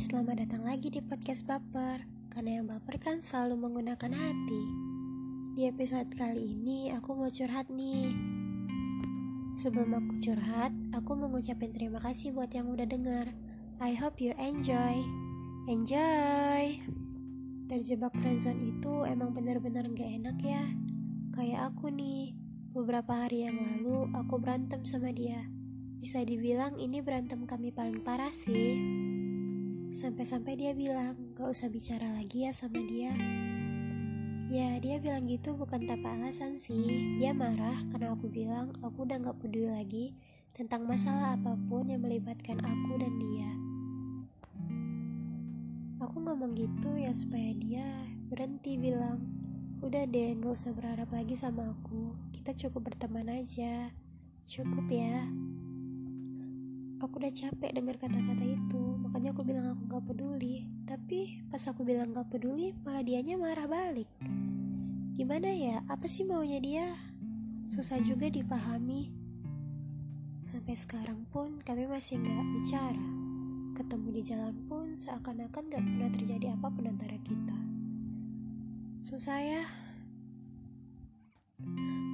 selamat datang lagi di podcast Baper Karena yang baper kan selalu menggunakan hati. Di episode kali ini aku mau curhat nih. Sebelum aku curhat, aku mau ngucapin terima kasih buat yang udah denger. I hope you enjoy. Enjoy! Terjebak friendzone itu emang bener-bener gak enak ya. Kayak aku nih Beberapa hari yang lalu aku berantem sama dia. Bisa dibilang ini berantem kami paling parah sih Sampai-sampai dia bilang, gak usah bicara lagi ya sama dia. Ya, dia bilang gitu bukan tanpa alasan sih. Dia marah karena aku bilang aku udah gak peduli lagi tentang masalah apa pun yang melibatkan aku dan dia. Aku ngomong gitu ya supaya dia berhenti bilang, udah deh gak usah berharap lagi sama aku. Kita cukup berteman aja. Cukup ya. Aku udah capek dengar kata-kata itu, makanya aku bilang pas aku bilang gak peduli, malah dianya marah balik. Gimana ya? Apa sih maunya dia? Susah juga dipahami. Sampai sekarang pun kami masih gak bicara. Ketemu di jalan pun seakan-akan gak pernah terjadi apa pun antara kita. Susah ya.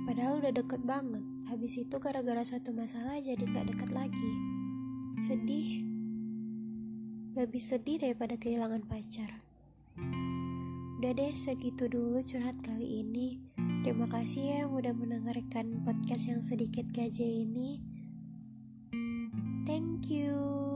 Padahal udah deket banget. Habis itu gara-gara satu masalah jadi gak deket lagi sedih lebih sedih daripada kehilangan pacar. Udah deh segitu dulu curhat kali ini. Terima kasih ya yang udah mendengarkan podcast yang sedikit gaje ini. Thank you